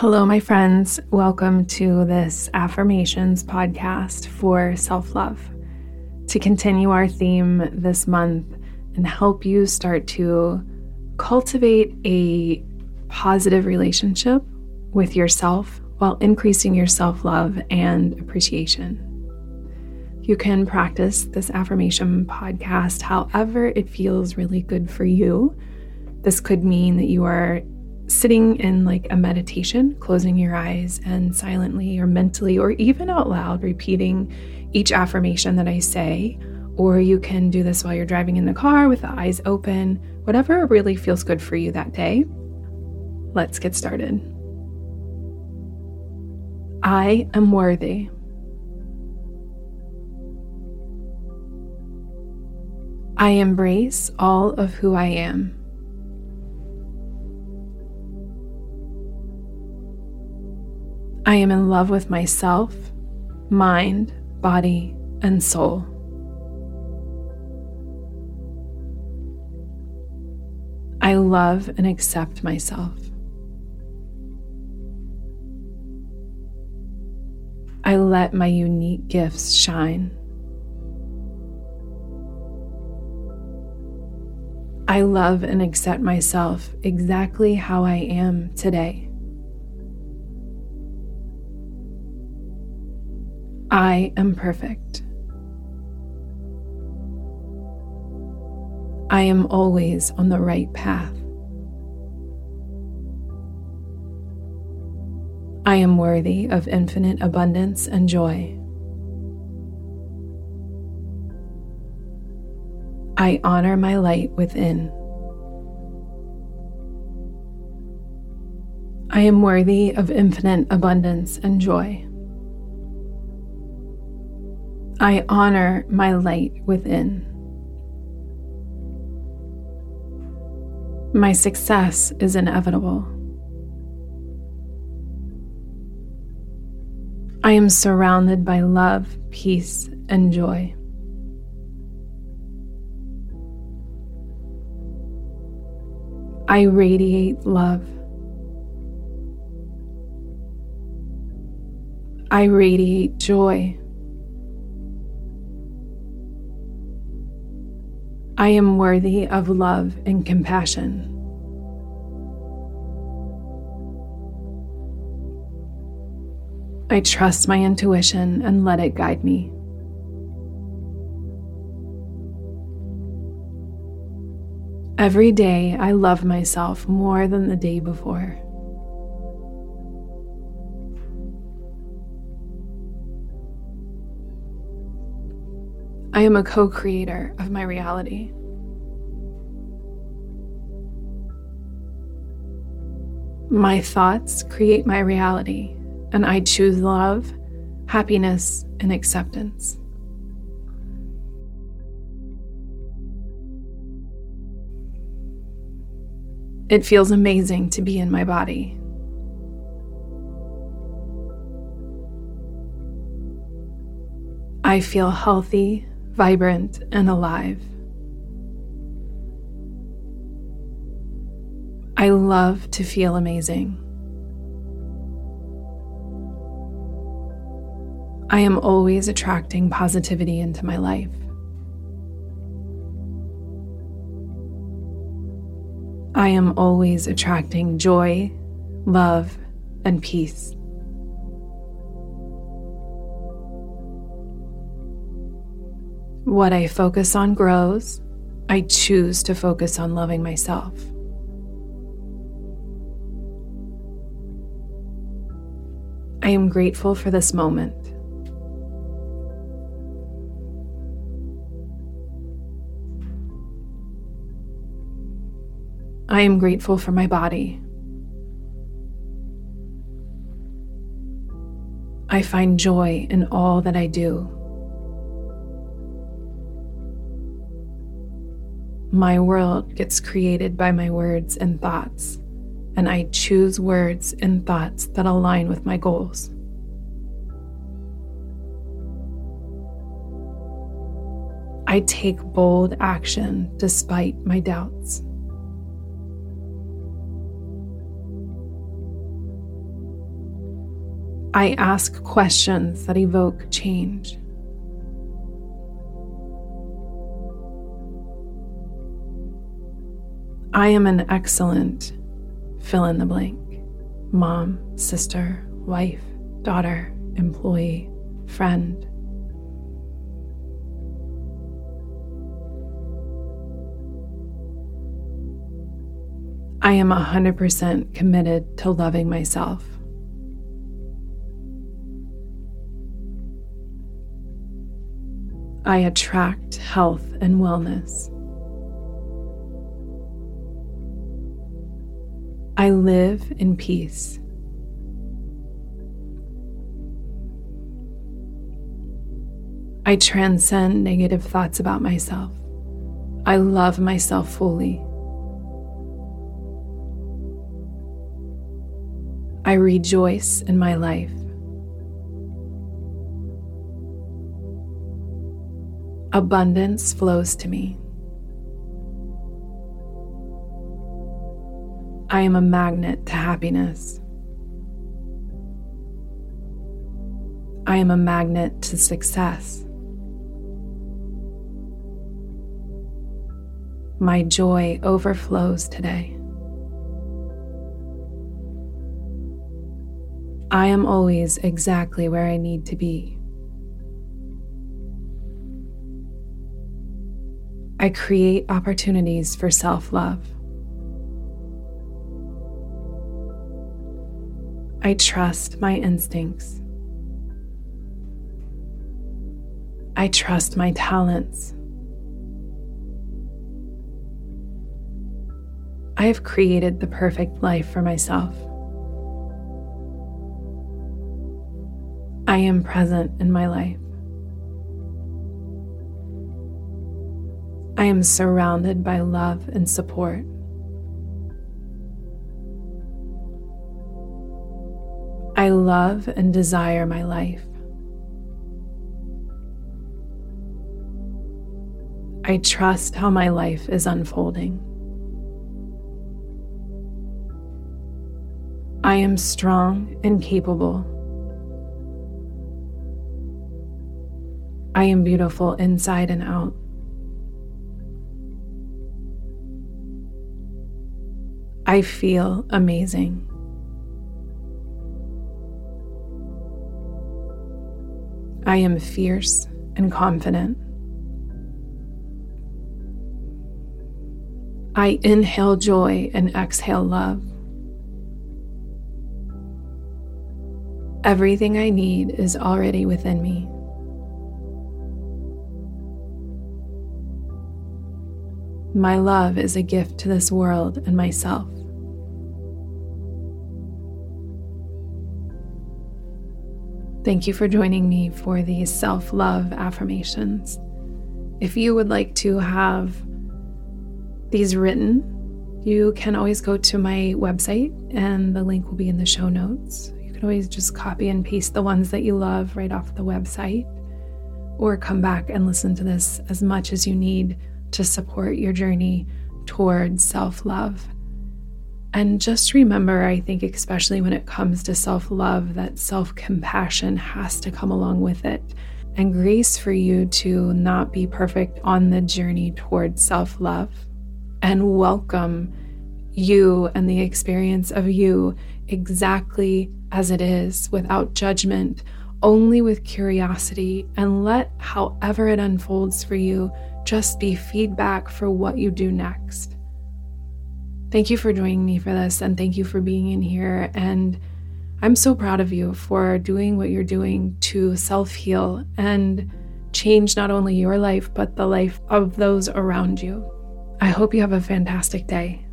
Hello, my friends. Welcome to this affirmations podcast for self love. To continue our theme this month and help you start to cultivate a positive relationship with yourself while increasing your self love and appreciation. You can practice this affirmation podcast however it feels really good for you. This could mean that you are sitting in like a meditation, closing your eyes and silently or mentally or even out loud repeating each affirmation that I say. Or you can do this while you're driving in the car with the eyes open, whatever really feels good for you that day. Let's get started. I am worthy. I embrace all of who I am. I am in love with myself, mind, body, and soul. I love and accept myself. I let my unique gifts shine. I love and accept myself exactly how I am today. I am perfect. I am always on the right path. I am worthy of infinite abundance and joy. I honor my light within. I am worthy of infinite abundance and joy. I honor my light within. My success is inevitable. I am surrounded by love, peace, and joy. I radiate love. I radiate joy. I am worthy of love and compassion. I trust my intuition and let it guide me. Every day, I love myself more than the day before. I am a co creator of my reality. My thoughts create my reality, and I choose love, happiness, and acceptance. It feels amazing to be in my body. I feel healthy, vibrant, and alive. I love to feel amazing. I am always attracting positivity into my life. I am always attracting joy, love, and peace. What I focus on grows. I choose to focus on loving myself. I am grateful for this moment. I am grateful for my body. I find joy in all that I do. My world gets created by my words and thoughts, and I choose words and thoughts that align with my goals. I take bold action despite my doubts. I ask questions that evoke change. I am an excellent fill in the blank mom, sister, wife, daughter, employee, friend. I am 100% committed to loving myself. I attract health and wellness. I live in peace. I transcend negative thoughts about myself. I love myself fully. I rejoice in my life. Abundance flows to me. I am a magnet to happiness. I am a magnet to success. My joy overflows today. I am always exactly where I need to be. I create opportunities for self love. I trust my instincts. I trust my talents. I have created the perfect life for myself. I am present in my life. I am surrounded by love and support. Love and desire my life. I trust how my life is unfolding. I am strong and capable. I am beautiful inside and out. I feel amazing. I am fierce and confident. I inhale joy and exhale love. Everything I need is already within me. My love is a gift to this world and myself. Thank you for joining me for these self love affirmations. If you would like to have these written, you can always go to my website and the link will be in the show notes. You can always just copy and paste the ones that you love right off the website or come back and listen to this as much as you need to support your journey towards self love. And just remember, I think, especially when it comes to self love, that self compassion has to come along with it. And grace for you to not be perfect on the journey towards self love. And welcome you and the experience of you exactly as it is, without judgment, only with curiosity. And let however it unfolds for you just be feedback for what you do next. Thank you for joining me for this and thank you for being in here. And I'm so proud of you for doing what you're doing to self heal and change not only your life, but the life of those around you. I hope you have a fantastic day.